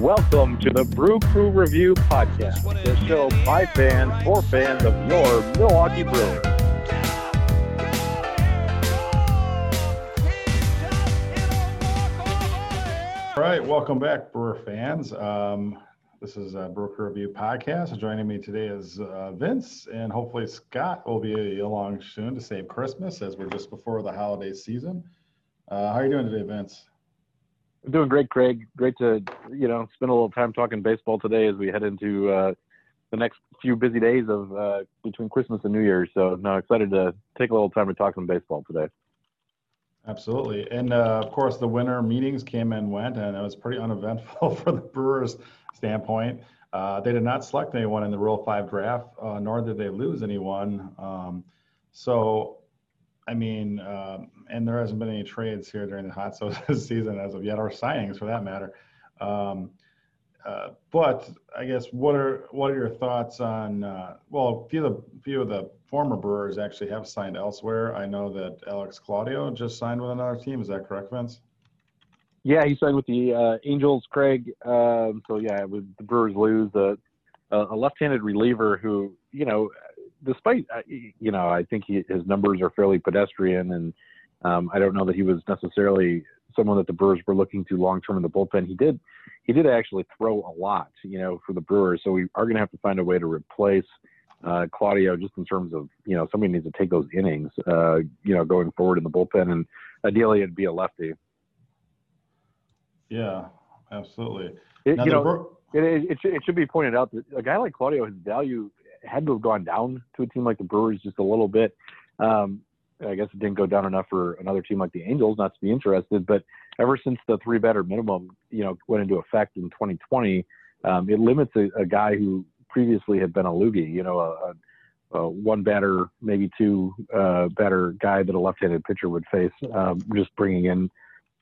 Welcome to the Brew Crew Review Podcast, the show by fans for fans of your Milwaukee Brewers. All right, welcome back, Brewer fans. Um, this is a Brew Crew Review Podcast. Joining me today is uh, Vince, and hopefully Scott will be along soon to save Christmas as we're just before the holiday season. Uh, how are you doing today, Vince? I'm doing great, Craig. Great to you know spend a little time talking baseball today as we head into uh, the next few busy days of uh, between Christmas and New Year's. So, no, excited to take a little time to talk some baseball today. Absolutely, and uh, of course the winter meetings came and went, and it was pretty uneventful for the Brewers' standpoint. Uh, they did not select anyone in the Rule Five draft, uh, nor did they lose anyone. Um, so I mean, um, and there hasn't been any trades here during the hot season as of yet, or signings for that matter. Um, uh, but I guess what are what are your thoughts on? Uh, well, a few of the few of the former Brewers actually have signed elsewhere. I know that Alex Claudio just signed with another team. Is that correct, Vince? Yeah, he signed with the uh, Angels, Craig. Um, so yeah, with the Brewers lose a, a left-handed reliever who you know despite uh, you know, I think he, his numbers are fairly pedestrian, and um, I don't know that he was necessarily someone that the Brewers were looking to long term in the bullpen. He did he did actually throw a lot, you know, for the Brewers. So we are going to have to find a way to replace uh, Claudio, just in terms of you know somebody needs to take those innings, uh, you know, going forward in the bullpen, and ideally it'd be a lefty. Yeah, absolutely. It, you know, it, it, it, should be pointed out that a guy like Claudio, his value had to have gone down to a team like the Brewers just a little bit. Um, I guess it didn't go down enough for another team like the Angels not to be interested. But ever since the three batter minimum, you know, went into effect in 2020, um, it limits a, a, guy who previously had been a loogie, you know, a, a one batter, maybe two uh, batter guy that a left-handed pitcher would face. Um, just bringing in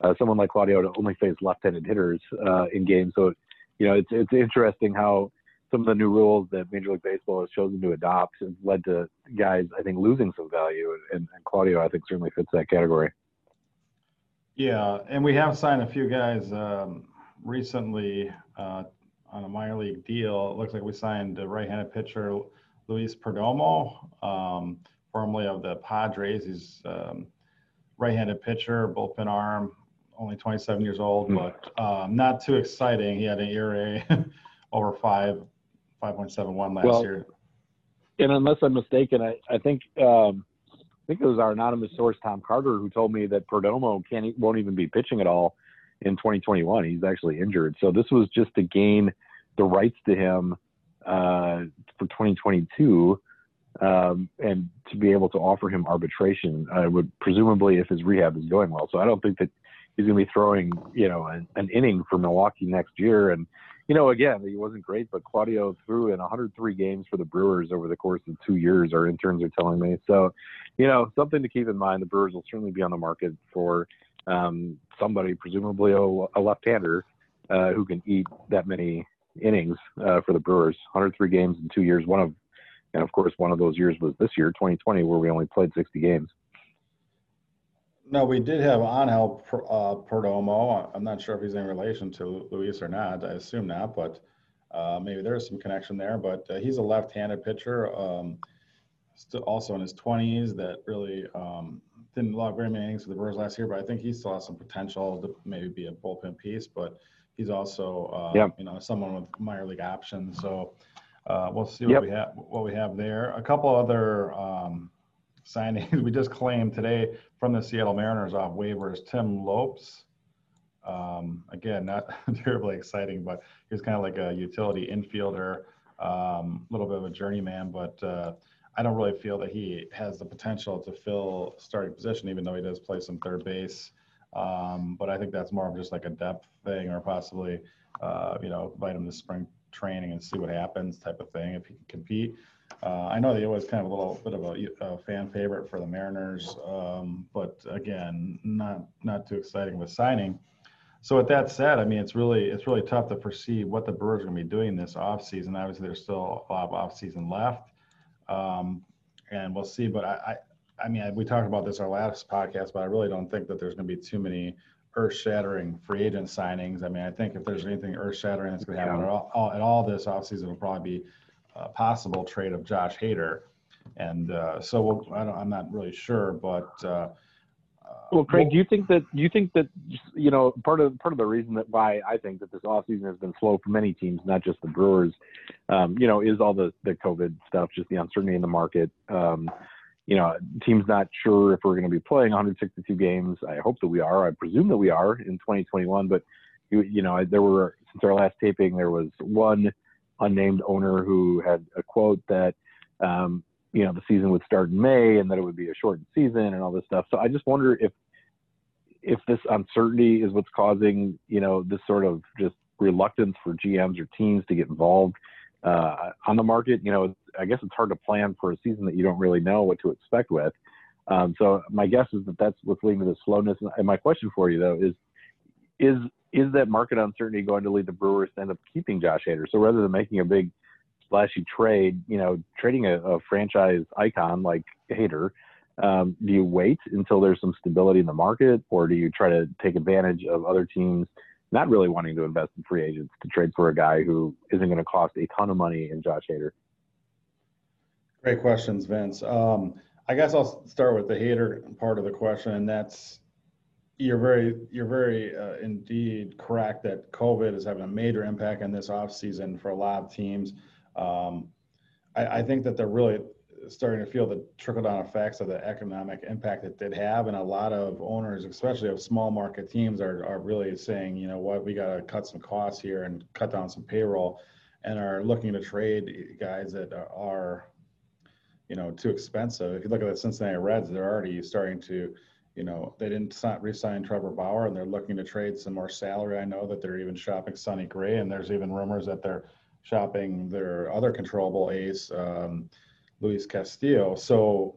uh, someone like Claudio to only face left-handed hitters uh, in games. So, you know, it's it's interesting how some of the new rules that Major League Baseball has chosen to adopt has led to guys, I think, losing some value. And, and Claudio, I think, certainly fits that category. Yeah, and we have signed a few guys um, recently uh, on a minor league deal. It looks like we signed a right-handed pitcher, Luis Perdomo, um, formerly of the Padres. He's um, right-handed pitcher, bullpen arm, only 27 years old, mm. but um, not too exciting. He had an ERA over five 5.71 last well, year. And unless I'm mistaken, I, I think um, I think it was our anonymous source Tom Carter who told me that Perdomo can't won't even be pitching at all in 2021. He's actually injured, so this was just to gain the rights to him uh, for 2022. Um, and to be able to offer him arbitration, I would presumably if his rehab is going well. So I don't think that he's going to be throwing, you know, an, an inning for Milwaukee next year. And you know, again, he wasn't great, but Claudio threw in 103 games for the Brewers over the course of two years. Our interns are telling me. So, you know, something to keep in mind. The Brewers will certainly be on the market for um, somebody, presumably a, a left-hander, uh, who can eat that many innings uh, for the Brewers. 103 games in two years. One of, and of course, one of those years was this year, 2020, where we only played 60 games. No, we did have Angel uh, Perdomo. I'm not sure if he's in relation to Luis or not. I assume not, but uh, maybe there's some connection there. But uh, he's a left-handed pitcher, um, still also in his 20s. That really um, didn't log very many innings for the Brewers last year, but I think he still has some potential to maybe be a bullpen piece. But he's also, uh, yep. you know, someone with minor league options. So uh, we'll see what yep. we have. What we have there. A couple other. Um, signings we just claimed today from the Seattle Mariners off waivers. Tim Lopes, um, again, not terribly exciting, but he's kind of like a utility infielder, a um, little bit of a journeyman, but uh, I don't really feel that he has the potential to fill starting position, even though he does play some third base. Um, but I think that's more of just like a depth thing, or possibly, uh, you know, invite him to spring training and see what happens, type of thing. If he can compete, uh, I know that it was kind of a little bit of a, a fan favorite for the Mariners, um, but again, not not too exciting with signing. So with that said, I mean it's really it's really tough to foresee what the Brewers are going to be doing this offseason. Obviously, there's still a lot of offseason left, um, and we'll see. But I, I, I mean, we talked about this our last podcast, but I really don't think that there's going to be too many earth-shattering free agent signings. I mean, I think if there's anything earth-shattering that's going to happen yeah. at, all, at all this offseason, will probably be a possible trade of Josh Hader. And uh, so we'll, I am not really sure, but. Uh, well, Craig, do you think that you think that you know part of part of the reason that why I think that this offseason has been slow for many teams, not just the Brewers, um, you know, is all the the COVID stuff, just the uncertainty in the market. Um, you know, teams not sure if we're going to be playing 162 games. I hope that we are. I presume that we are in 2021. But you, you know, there were since our last taping, there was one unnamed owner who had a quote that um, you know the season would start in May and that it would be a shortened season and all this stuff. So I just wonder if if this uncertainty is what's causing you know this sort of just reluctance for GMs or teams to get involved uh, on the market. You know, I guess it's hard to plan for a season that you don't really know what to expect with. Um, so my guess is that that's what's leading to the slowness. And my question for you though is, is is that market uncertainty going to lead the Brewers to end up keeping Josh Hader? So rather than making a big splashy trade, you know, trading a, a franchise icon like Hader, um, do you wait until there's some stability in the market, or do you try to take advantage of other teams not really wanting to invest in free agents to trade for a guy who isn't going to cost a ton of money in Josh Hader? Great questions, Vince. Um, I guess I'll start with the Hader part of the question, and that's you're very you're very uh, indeed correct that COVID is having a major impact on this offseason for a lot of teams. Um, I, I, think that they're really starting to feel the trickle down effects of the economic impact that did have, and a lot of owners, especially of small market teams, are are really saying, you know what, we got to cut some costs here and cut down some payroll, and are looking to trade guys that are, you know, too expensive. If you look at the Cincinnati Reds, they're already starting to you know, they didn't re-sign Trevor Bauer, and they're looking to trade some more salary. I know that they're even shopping Sonny Gray, and there's even rumors that they're shopping their other controllable ace, um, Luis Castillo. So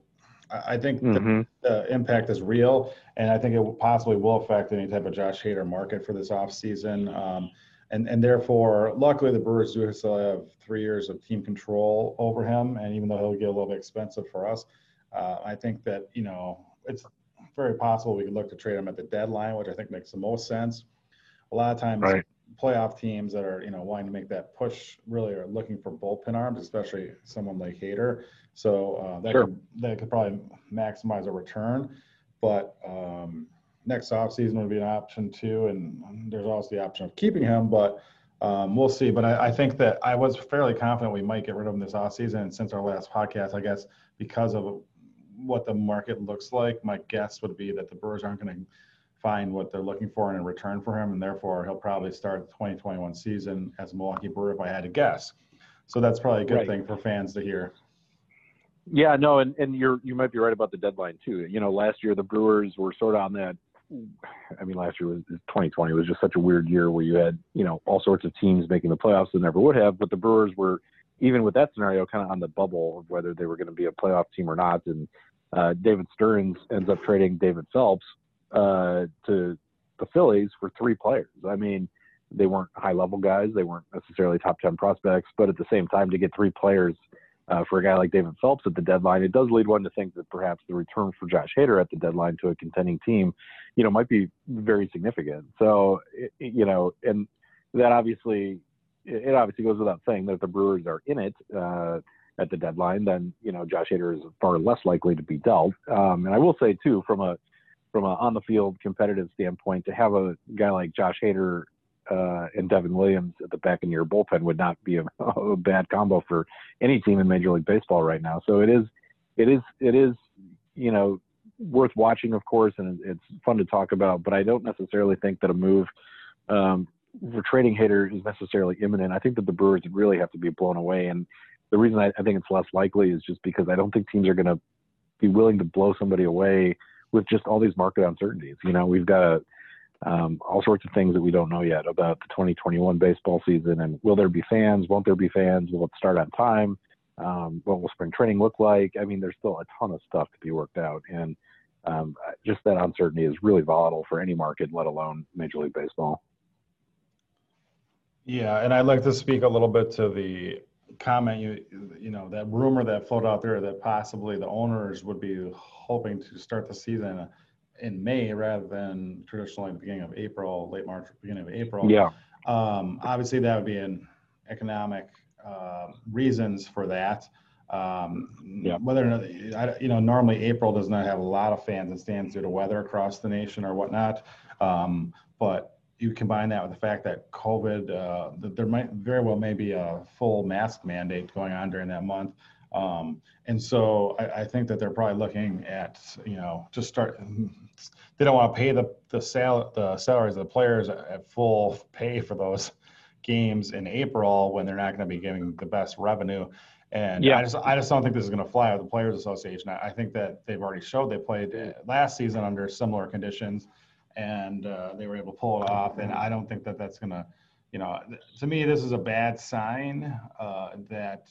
I think mm-hmm. the, the, impact is real, and I think it possibly will affect any type of Josh Hader market for this offseason. Um, and, and therefore, luckily, the Brewers do still have three years of team control over him. And even though he'll get a little bit expensive for us, uh, I think that, you know, it's very possible we could look to trade him at the deadline, which I think makes the most sense. A lot of times, right. playoff teams that are you know wanting to make that push really are looking for bullpen arms, especially someone like Hader. So uh, that sure. could, that could probably maximize a return. But um, next offseason would be an option too, and there's also the option of keeping him, but. Um, we'll see, but I, I, think that I was fairly confident we might get rid of him this offseason. And since our last podcast, I guess because of what the market looks like, my guess would be that the Brewers aren't going to find what they're looking for in a return for him, and therefore he'll probably start the 2021 season as a Milwaukee Brewer if I had to guess. So that's probably a good right. thing for fans to hear. Yeah, no, and, and you're you might be right about the deadline too. You know, last year the Brewers were sort of on that. I mean, last year was 2020 was just such a weird year where you had you know all sorts of teams making the playoffs that never would have, but the Brewers were even with that scenario kind of on the bubble of whether they were going to be a playoff team or not. And uh, David Stearns ends up trading David Phelps uh, to the Phillies for three players. I mean, they weren't high level guys, they weren't necessarily top 10 prospects, but at the same time, to get three players uh, for a guy like David Phelps at the deadline, it does lead one to think that perhaps the return for Josh Hader at the deadline to a contending team, you know, might be very significant. So, it, you know, and that obviously, it obviously goes without saying that if the Brewers are in it, uh, at the deadline, then you know Josh Hader is far less likely to be dealt. Um, and I will say too, from a from a on the field competitive standpoint, to have a guy like Josh Hader uh, and Devin Williams at the back of your bullpen would not be a, a, bad combo for any team in Major League Baseball right now. So it is, it is, it is, you know, worth watching, of course, and it's fun to talk about. But I don't necessarily think that a move um, for trading Hader is necessarily imminent. I think that the Brewers really have to be blown away, and the reason I, I think it's less likely is just because I don't think teams are going to be willing to blow somebody away with just all these market uncertainties. You know, we've got a, um, all sorts of things that we don't know yet about the 2021 baseball season. And will there be fans? Won't there be fans? Will it start on time? Um, what will spring training look like? I mean, there's still a ton of stuff to be worked out. And um, just that uncertainty is really volatile for any market, let alone Major League Baseball. Yeah, and I'd like to speak a little bit to the comment you you know that rumor that floated out there that possibly the owners would be hoping to start the season in May rather than traditionally beginning of April, late March, beginning of April. Yeah. Um, obviously, that would be an economic uh, reasons for that. Um, Yeah. Whether or not, I, you know, normally April does not have a lot of fans and stands due to weather across the nation or whatnot. Um, but you combine that with the fact that COVID, uh, that there might very well may be a full mask mandate going on during that month. Um, and so I, I think that they're probably looking at, you know, just start, they don't want to pay the, the sal, the salaries of the players at, full pay for those games in April when they're not going to be giving the best revenue. And Yeah. I just, I just don't think this is going to fly with the Players Association. I, I think that they've already showed they played uh, last season under similar conditions and uh, they were able to pull it off. And I don't think that that's going to, you know, th- to me, this is a bad sign uh, that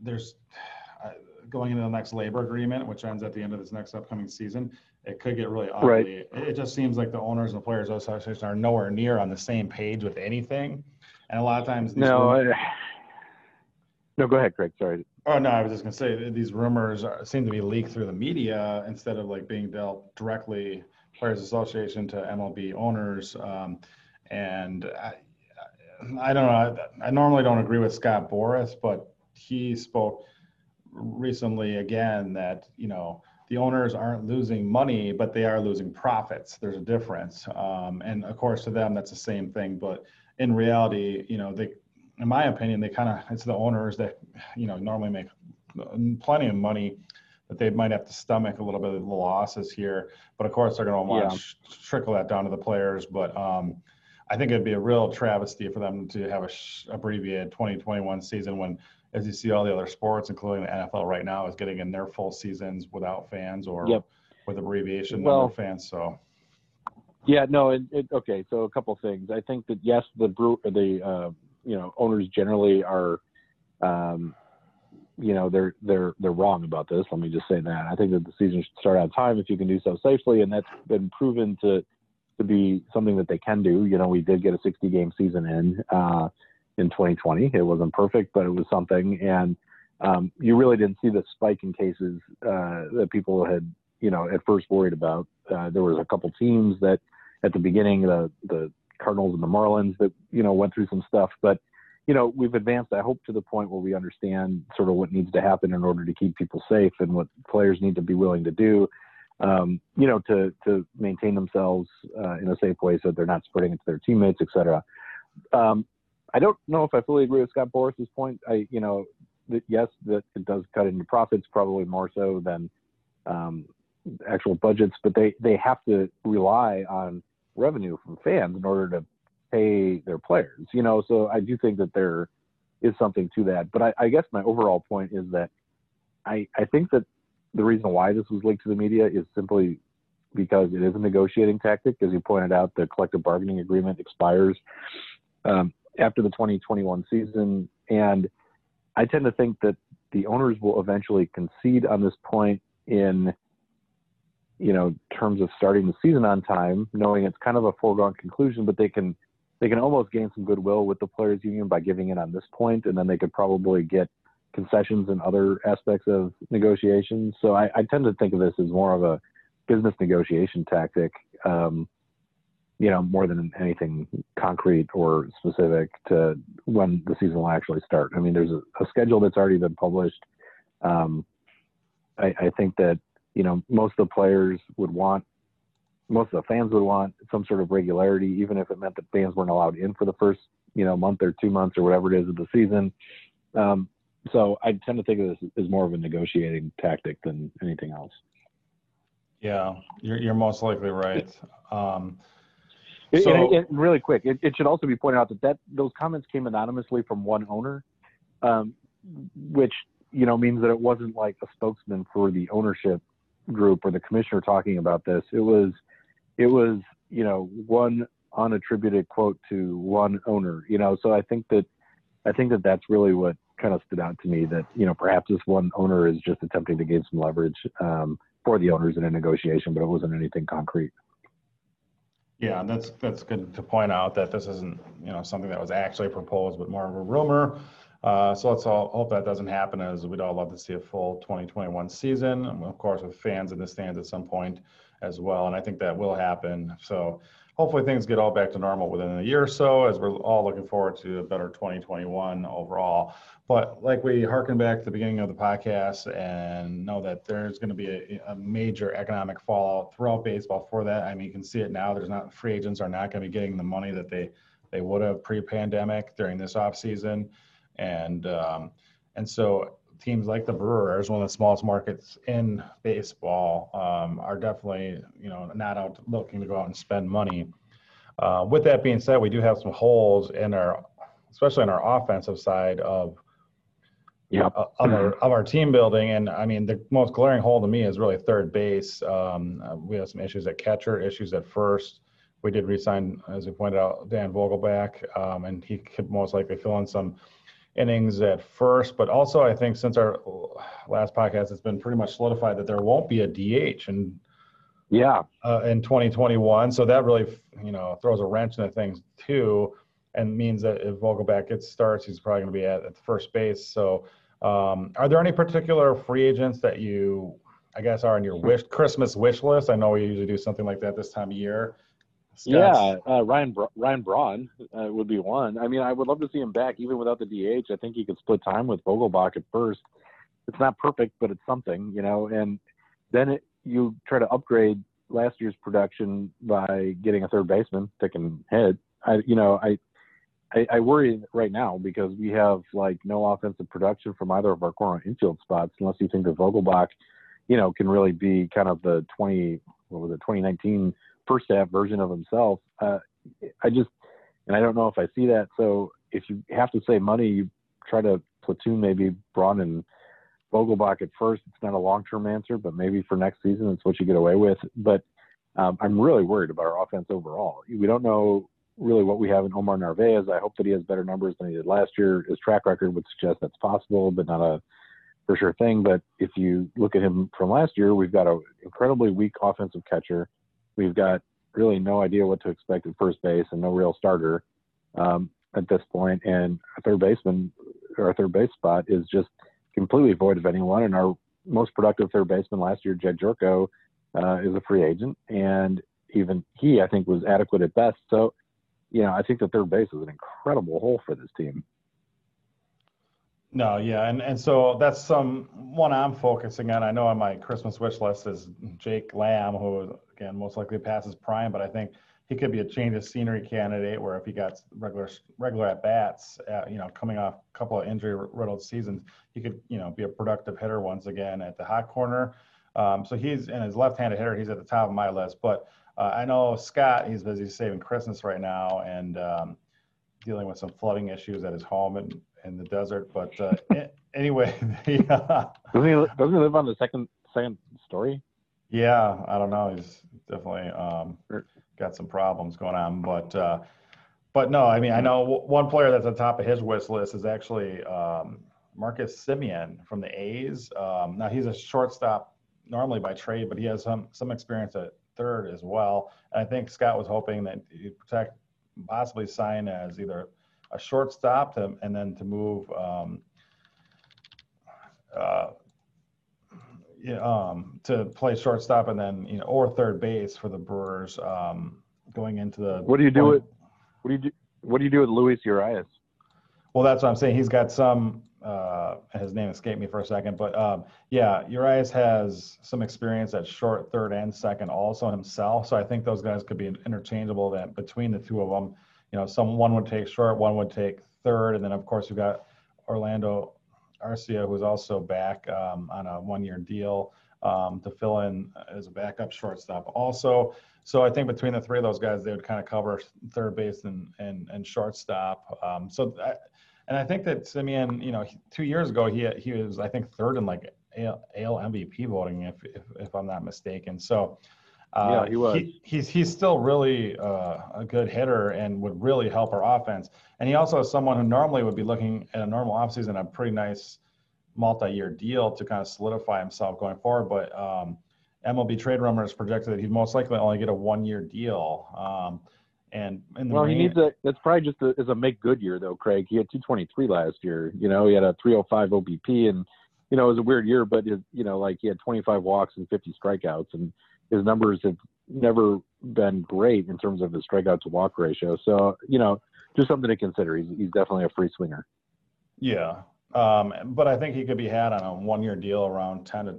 there's uh, going into the next labor agreement, which ends at the end of this next upcoming season. It could get really ugly. Right. It, just seems like the owners and the players association are nowhere near on the same page with anything. And a lot of times, these No. rum- I, no. Go ahead, Craig. Sorry. oh no, I was just gonna say these rumors are, seem to be leaked through the media instead of like being dealt directly Players Association to MLB owners. Um, and I, I don't know. I, I normally don't agree with Scott Boras, but he spoke recently again that you know the owners aren't losing money, but they are losing profits. There's a difference, um, and of course to them that's the same thing. But in reality, you know, they, in my opinion, they kind of it's the owners that you know normally make plenty of money that they might have to stomach a little bit of the losses here. But of course, they're going to want Yeah. to trickle that down to the players. But um, I think it'd be a real travesty for them to have a sh- abbreviated 2021 season when, as you see, all the other sports, including the NFL right now, is getting in their full seasons without fans or Yep. with abbreviation Well- fans. So Yeah, no, it, it, okay. So a couple things. I think that yes, the brew, the uh, you know owners generally are, um, you know, they're they're they're wrong about this. Let me just say that. I think that the season should start on time if you can do so safely, and that's been proven to to be something that they can do. You know, we did get a 60 game season in uh, in 2020. It wasn't perfect, but it was something, and um, you really didn't see the spike in cases uh, that people had you know at first worried about. Uh, there was a couple teams that at the beginning, the the Cardinals and the Marlins that you know went through some stuff, but you know we've advanced. I hope to the point where we understand sort of what needs to happen in order to keep people safe and what players need to be willing to do, um, you know, to to maintain themselves uh, in a safe way so that they're not spreading it to their teammates, et cetera. Um, I don't know if I fully agree with Scott Boras's point. I, you know, that yes, that it does cut into profits, probably more so than um, actual budgets, but they they have to rely on revenue from fans in order to pay their players. You know, so I do think that there is something to that. But I, I guess my overall point is that I I think that the reason why this was linked to the media is simply because it is a negotiating tactic. As you pointed out, the collective bargaining agreement expires um, after the 2021 season, and I tend to think that the owners will eventually concede on this point in you know terms of starting the season on time knowing it's kind of a foregone conclusion but they can they can almost gain some goodwill with the players union by giving in on this point and then they could probably get concessions in other aspects of negotiations. So i, I tend to think of this as more of a business negotiation tactic um, you know more than anything concrete or specific to when the season will actually start. I mean there's a, a schedule that's already been published. Um, I, I think that you know most of the players would want most of the fans would want some sort of regularity even if it meant that fans weren't allowed in for the first you know month or two months or whatever it is of the season um, so i tend to think of this as more of a negotiating tactic than anything else yeah, you're you're most likely right. Um, And- So- and, and really quick, it, it should also be pointed out that, that those comments came anonymously from one owner, um, which you know means that it wasn't like a spokesman for the ownership group or the commissioner talking about this. It was, it was you know one unattributed quote to one owner. You know, so I think that I think that that's really what kind of stood out to me. That you know perhaps this one owner is just attempting to gain some leverage um, for the owners in a negotiation, but it wasn't anything concrete. Yeah, that's that's good to point out that this isn't you know something that was actually proposed, but more of a rumor. Uh, so let's all hope that doesn't happen, as we'd all love to see a full 2021 season, of course with fans in the stands at some point as well. And I think that will happen. So hopefully things get all back to normal within a year or so as we're all looking forward to a better 2021 overall. But like we harken back to the beginning of the podcast and know that there's going to be a, a major economic fallout throughout baseball for that. I mean, you can see it now. There's not free agents are not going to be getting the money that they they would have pre-pandemic during this offseason. And um, and so teams like the Brewers, one of the smallest markets in baseball, um, are definitely you know not out looking to go out and spend money. Uh, with that being said, we do have some holes in our, especially in our offensive side of yeah of our of our team building. And I mean, the most glaring hole to me is really third base. Um, uh, we have some issues at catcher, issues at first. We did resign, as we pointed out, Dan Vogelbach, um, and he could most likely fill in some innings at first, but also I think since our last podcast, it's been pretty much solidified that there won't be a DH and yeah uh, in 2021. So that really you know throws a wrench into things too, and means that if Vogelbach gets starts, he's probably going to be at, at first base. So um, are there any particular free agents that you I guess are on your wish Christmas wish list? I know we usually do something like that this time of year. Scott's. Yeah, uh, Ryan Ryan Braun uh, would be one. I mean, I would love to see him back, even without the DH. I think he could split time with Vogelbach at first. It's not perfect, but it's something, you know. And then it, you try to upgrade last year's production by getting a third baseman that can hit. I, you know, I, I, I worry right now because we have like no offensive production from either of our corner infield spots, unless you think that Vogelbach, you know, can really be kind of the 20, what was it, 2019 first half version of himself. Uh, I just, and I don't know if I see that. So if you have to save money, you try to platoon maybe Braun and Vogelbach at first. It's not a long term answer, but maybe for next season, it's what you get away with. But um, I'm really worried about our offense overall. We don't know really what we have in Omar Narvaez. I hope that he has better numbers than he did last year. His track record would suggest that's possible, but not a for sure thing. But if you look at him from last year, we've got an incredibly weak offensive catcher we've got really no idea what to expect at first base and no real starter um, at this point. And our third baseman, our third base spot is just completely void of anyone. And our most productive third baseman last year, Jed Gyorko, uh, is a free agent, and even he, I think, was adequate at best. So, you know, I think the third base is an incredible hole for this team. No, yeah, and and so that's some one I'm focusing on. I know on my Christmas wish list is Jake Lamb, who again most likely passes prime, but I think he could be a change of scenery candidate. Where if he got regular regular at bats, uh, you know, coming off a couple of injury riddled seasons, he could you know be a productive hitter once again at the hot corner. Um, so he's in his left-handed hitter. He's at the top of my list, but uh, I know Scott. He's busy saving Christmas right now and um, dealing with some flooding issues at his home and in the desert. But uh, anyway, yeah. doesn't he doesn't he live on the second second story? Yeah, I don't know. He's definitely um, got some problems going on, but uh, but no, I mean I know one player that's on top of his wish list is actually um, Marcus Semien from the A's. Um, now he's a shortstop normally by trade, but he has some some experience at third as well. And I think Scott was hoping that he'd protect, possibly sign as either a shortstop to, and then to move um, uh, um, to play shortstop and then you know or third base for the Brewers um, going into the. What do you do with what do you do what do you do with Luis Urias? Well, that's what I'm saying. He's got some. Uh, his name escaped me for a second, but um, yeah, Urias has some experience at short, third, and second also himself. So I think those guys could be interchangeable. That between the two of them, you know, some one would take short, one would take third, and then of course we've got Orlando Arcia, who's also back um, on a one-year deal um, to fill in as a backup shortstop. Also, so I think between the three of those guys, they would kind of cover third base and and, and shortstop. Um, so, and I think that Semien, you know, two years ago he he was I think third in like AL, AL MVP voting, if, if if I'm not mistaken. So. Uh, yeah, he was. He, he's he's still really uh, a good hitter and would really help our offense. And he also is someone who normally would be looking at a normal offseason a pretty nice multi-year deal to kind of solidify himself going forward. But um, MLB trade rumors projected that he'd most likely only get a one-year deal. Um, and well, main, he needs a. That's probably just a, as a make good year though, Craig. He had 223 last year. You know, he had a 305 OBP, and you know it was a weird year, but his, you know, like he had 25 walks and 50 strikeouts, and his numbers have never been great in terms of his strikeout to walk ratio. So you know, just something to consider. He's he's definitely a free swinger. Yeah, um, but I think he could be had on a one-year deal around ten to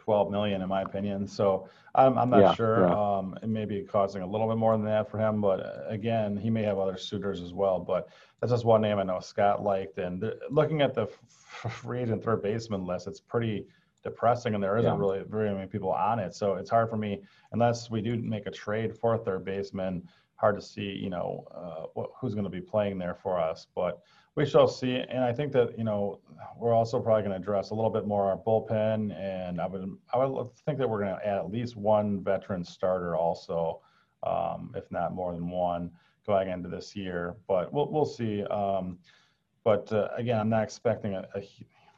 12 million in my opinion. So I'm, I'm not Yeah, sure. yeah. Um, it may be costing a little bit more than that for him, but uh, again, he may have other suitors as well. But that's just one name I know Scott liked. And looking at the f- free agent third baseman list, it's pretty depressing, and there isn't Yeah. really very many people on it. So it's hard for me unless we do make a trade for a third baseman. Hard to see, you know, uh, what, who's going to be playing there for us, but we shall see. And I think that you know we're also probably going to address a little bit more our bullpen, and I would I would think that we're going to add at least one veteran starter also, um, if not more than one, going into this year. But we'll we'll see. Um, but uh, again, I'm not expecting a, a,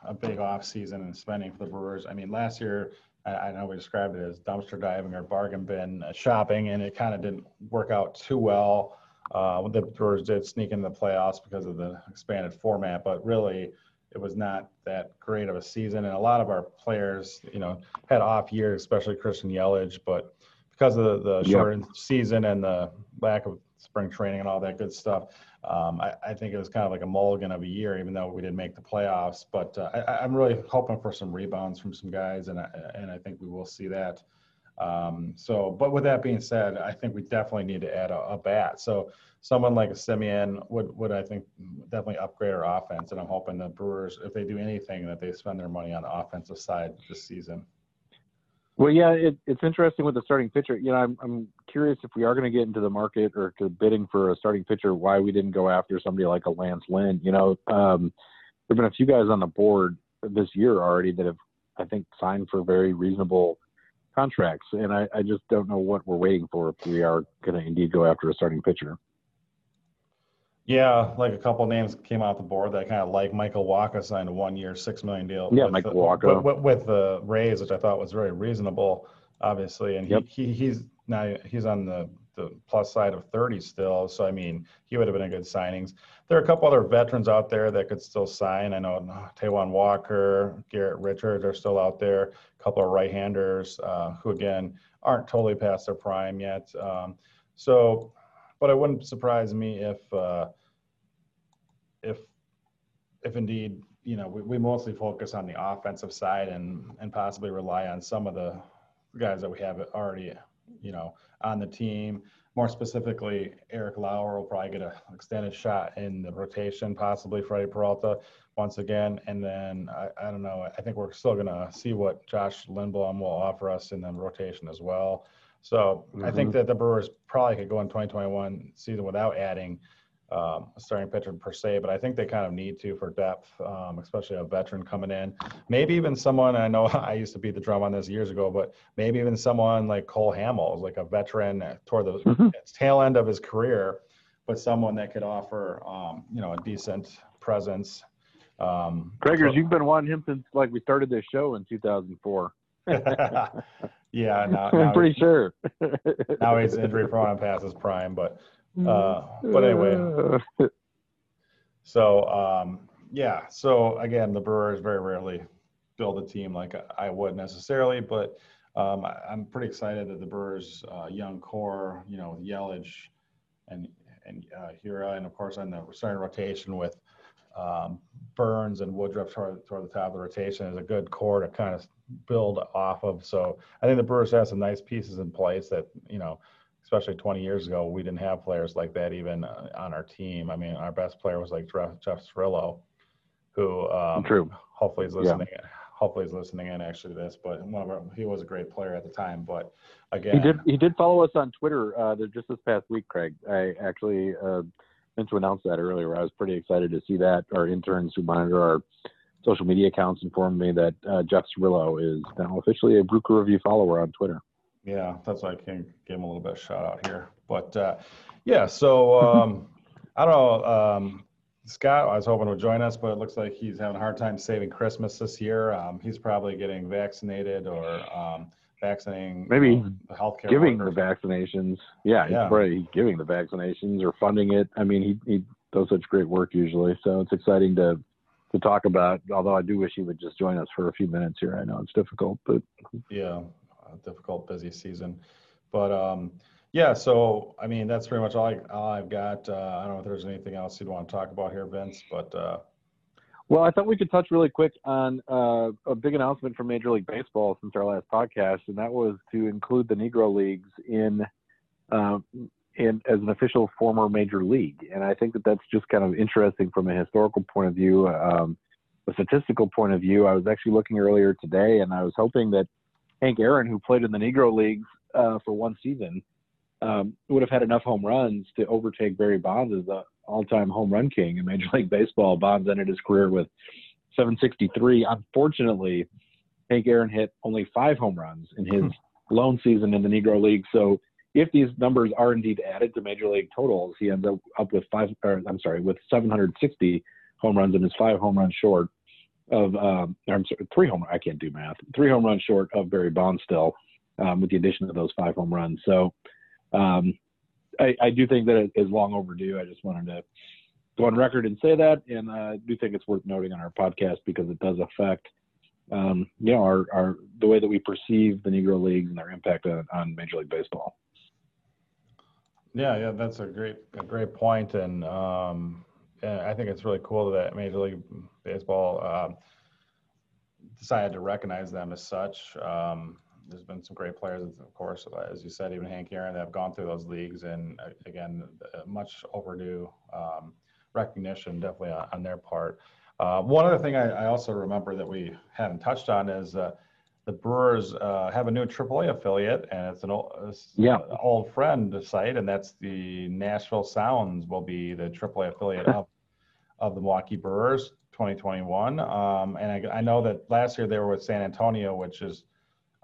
a big off season and spending for the Brewers. I mean, last year I, I know we described it as dumpster diving or bargain bin uh, shopping, and it kind of didn't work out too well. Uh, the Brewers did sneak into the playoffs because of the expanded format, but really it was not that great of a season. And a lot of our players, you know, had off years, especially Christian Yelich, but because of the, the Yep. shortened season and the lack of spring training and all that good stuff, um, I, I think it was kind of like a mulligan of a year, even though we didn't make the playoffs. But uh, I, I'm really hoping for some rebounds from some guys, and I, and I think we will see that. Um, so, but with that being said, I think we definitely need to add a, a bat. So, someone like a Semien would, would I think definitely upgrade our offense. And I'm hoping the Brewers, if they do anything, that they spend their money on the offensive side this season. Well, yeah, it, it's interesting with the starting pitcher. You know, I'm I'm curious if we are going to get into the market or to bidding for a starting pitcher, why we didn't go after somebody like a Lance Lynn. You know, um, there've been a few guys on the board this year already that have, I think, signed for very reasonable contracts, and I, I just don't know what we're waiting for if we are going to indeed go after a starting pitcher. Yeah, like a couple names came off the board that I kind of like. Michael Walker signed a one-year, six million deal. Yeah, with Michael the, Wacha. with, with, the Rays, which I thought was very reasonable, obviously. And Yep. he, he he's now he's on the the plus side of 30 still. So I mean, he would have been a good signings. There are a couple other veterans out there that could still sign. I know uh, Taijuan Walker, Garrett Richards are still out there. A couple of right-handers uh, who again aren't totally past their prime yet. Um, so, but it wouldn't surprise me if. Uh, if if indeed you know we, we mostly focus on the offensive side and and possibly rely on some of the guys that we have already you know on the team. More specifically eric lauer will probably get an extended shot in the rotation possibly freddie peralta once again. And then i, I don't know i think we're still going to see what josh lindblom will offer us in the rotation as well. So i think mm-hmm. that the brewers probably could go in 2021 season without adding um, starting pitcher per se, but I think they kind of need to for depth, um, especially a veteran coming in. Maybe even someone I know I used to beat the drum on this years ago, but maybe even someone like Cole Hamels, like a veteran toward the Mhm. tail end of his career, but someone that could offer, um, you know, a decent presence. Um, Gregors, so- you've been wanting him since like we started this show in 2004. yeah, now, I'm pretty sure. now he's injury prone and past his prime, but uh, but anyway, So um, yeah, so again, the Brewers very rarely build a team like I would necessarily, but um, I, I'm pretty excited that the Brewers' uh, young core, you know, with Yelich and and uh, Hiura, and of course on the starting rotation with um, Burnes and Woodruff toward, toward the top of the rotation is a good core to kind of build off of. So I think the Brewers have some nice pieces in place that you know especially 20 years ago, we didn't have players like that even uh, on our team. I mean, our best player was like Jeff, Cirillo, who um, True. hopefully is Yeah. listening. Hopefully, is listening in actually to this. But our, he was a great player at the time. But again, He did. He did follow us on Twitter uh, just this past week, Craig. I actually uh, meant to announce that earlier. I was pretty excited to see that. Our interns who monitor our social media accounts informed me that uh, Jeff Cirillo is now officially a Brew Crew Review follower on Twitter. Yeah, that's why I can give him a little bit of shout out here. But uh, yeah, so um, I don't know. Um, Scott, I was hoping would join us, but it looks like he's having a hard time saving Christmas this year. Um, he's probably getting vaccinated or um, vaccinating Maybe you the healthcare giving workers. the vaccinations. Yeah, he's Yeah. probably giving the vaccinations or funding it. I mean, he, he does such great work usually. So it's exciting to to talk about. Although I do wish he would just join us for a few minutes here. I know it's difficult, but Yeah, difficult, busy season. But um, yeah, so I mean, that's pretty much all, I, I've got. Uh, I don't know if there's anything else you'd want to talk about here, Vince, but. Uh, well, I thought we could touch really quick on uh, a big announcement from Major League Baseball since our last podcast, and that was to include the Negro Leagues in, uh, in as an official former major league. And I think that that's just kind of interesting from a historical point of view, um, a statistical point of view. I was actually looking earlier today, and I was hoping that Hank Aaron, who played in the Negro Leagues uh, for one season, um, would have had enough home runs to overtake Barry Bonds as the all-time home run king in Major League Baseball. Bonds ended his career with 763. Unfortunately, Hank Aaron hit only five home runs in his hmm. lone season in the Negro League. So if these numbers are indeed added to Major League totals, he ends up, up with five. Or, I'm sorry, with 760 home runs and is five home runs short of. Um, I'm sorry, three home. I can't do math. Three home runs short of Barry Bonds still, um, with the addition of those five home runs. So um, I, I, do think that it is long overdue. I just wanted to go on record and say that, and I do think it's worth noting on our podcast because it does affect, um, you know, our, our the way that we perceive the Negro leagues and their impact on, on Major League Baseball. Yeah, yeah, that's a great a great point, and um, I think it's really cool that Major League Baseball uh, decided to recognize them as such. Um, there's been some great players, of course, as you said, even Hank Aaron, that have gone through those leagues, and uh, again, much overdue um, recognition, definitely on, on their part. Uh, one other thing I, I, also remember that we haven't touched on is uh, the Brewers uh, have a new AAA affiliate, and it's an old, it's yeah. An old friend site, and that's the Nashville Sounds will be the AAA affiliate of, of the Milwaukee Brewers 2021. Um, and I, I know that last year they were with San Antonio, which is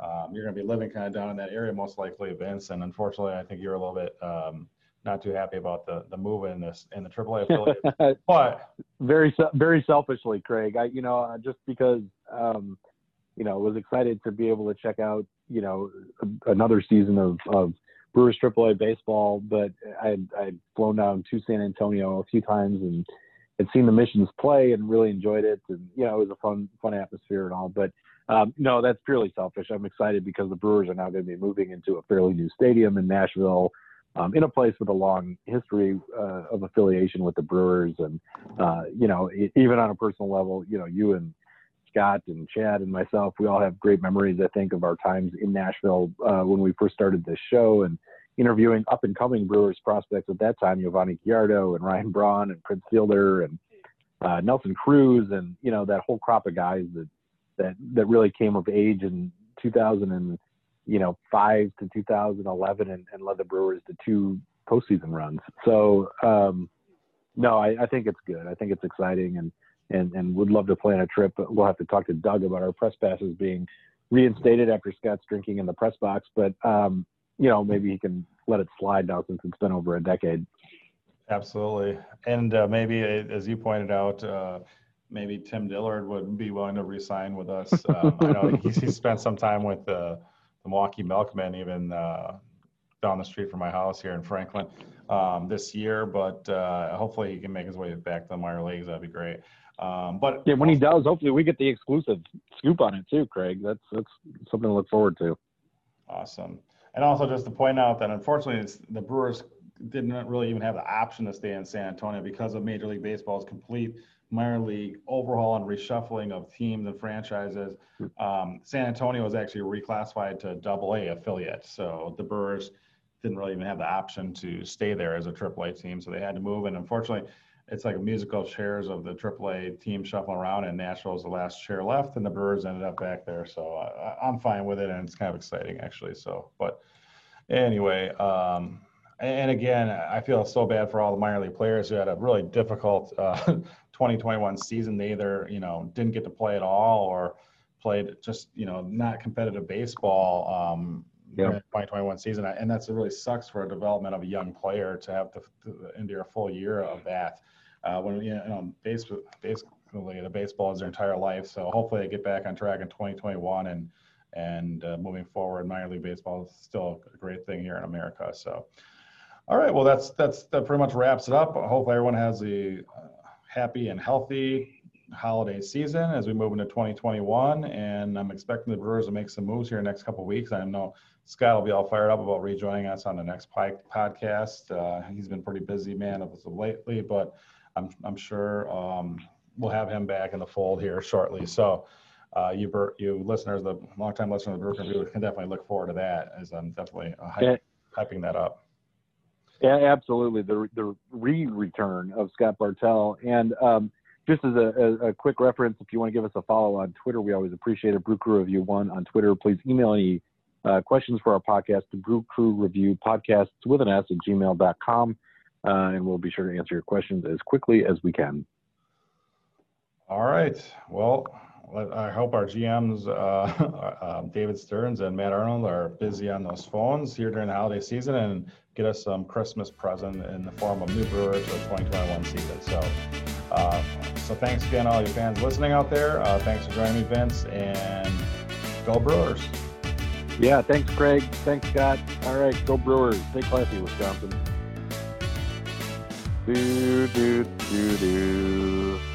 um, you're going to be living kind of down in that area, most likely, Vince. And unfortunately, I think you're a little bit um, not too happy about the the move in this in the AAA affiliate. but very very selfishly, Craig, I you know uh, just because um, you know was excited to be able to check out you know another season of of Brewers AAA baseball, but I I'd flown down to San Antonio a few times and had seen the missions play and really enjoyed it, and you know it was a fun fun atmosphere and all, but um, no, that's purely selfish. I'm excited because the Brewers are now going to be moving into a fairly new stadium in Nashville, um, in a place with a long history uh, of affiliation with the Brewers. And, uh, you know, even on a personal level, you know, you and Scott and Chad and myself, we all have great memories, I think, of our times in Nashville uh, when we first started this show and interviewing up and coming Brewers prospects at that time, Yovani Gallardo and Ryan Braun and Prince Fielder and uh, Nelson Cruz and, you know, that whole crop of guys that that that really came of age in 2000 and you know five to 2011 and, and led the Brewers to two postseason runs. So um, no, I, I think it's good. I think it's exciting and and and would love to plan a trip. But we'll have to talk to Doug about our press passes being reinstated after Scott's drinking in the press box. But um, you know maybe he can let it slide now since it's been over a decade. Absolutely, and uh, maybe as you pointed out. Uh, maybe Tim Dillard would be willing to resign with us. Um, I know he, he spent some time with uh, the Milwaukee Milkmen, even uh, down the street from my house here in Franklin um, this year. But uh, hopefully he can make his way back to the minor leagues. That'd be great. Um, but yeah, when he does, hopefully we get the exclusive scoop on it too, Craig. That's that's something to look forward to. Awesome. And also just to point out that unfortunately the Brewers didn't really even have the option to stay in San Antonio because of Major League Baseball's complete minor league overhaul and reshuffling of teams and franchises. Um, San Antonio was actually reclassified to double A affiliate. So the Brewers didn't really even have the option to stay there as a triple A team. So they had to move. And unfortunately, it's like a musical chairs of the AAA team shuffling around and Nashville was the last chair left and the Brewers ended up back there. So I, I'm fine with it. And it's kind of exciting actually. So, but anyway, um, and again, I feel so bad for all the minor league players who had a really difficult uh, 2021 season. They either, you know, didn't get to play at all or played just, you know, not competitive baseball um, yeah. 2021 season. And that's really sucks for a development of a young player to have to, to endure a full year of that. Uh, when, you know, basically, the baseball is their entire life. So hopefully they get back on track in 2021 and, and uh, moving forward, minor league baseball is still a great thing here in America. So, all right. Well, that's that's that pretty much wraps it up. Hopefully, everyone has a uh, happy and healthy holiday season as we move into 2021. And I'm expecting the Brewers to make some moves here in the next couple weeks. I know Scott will be all fired up about rejoining us on the next podcast. Uh, he's been pretty busy, man, of lately, but I'm, I'm sure um, we'll have him back in the fold here shortly. So, uh, you, you listeners, the longtime listeners of the Brew Review can definitely look forward to that as I'm definitely uh, hype, yeah. hyping that up. Yeah, absolutely. The, the re-return of Scott Bartell. And um, just as a, a, a, quick reference, if you want to give us a follow on Twitter, we always appreciate it. Brew Crew Review One on Twitter. Please email any uh, questions for our podcast to Brew Crew Review Podcasts with an S at gmail.com. Uh, and we'll be sure to answer your questions as quickly as we can. All right. Well, I hope our GMs, uh, uh, David Stearns and Matt Arnold, are busy on those phones here during the holiday season and get us some Christmas present in the form of new brewers for the 2021 season. So, uh, so thanks again, all you fans listening out there. Uh, thanks for joining me, Vince, and go Brewers. Yeah, thanks, Craig. Thanks, Scott. All right, go Brewers. Stay classy, Wisconsin. Do, do, do, do.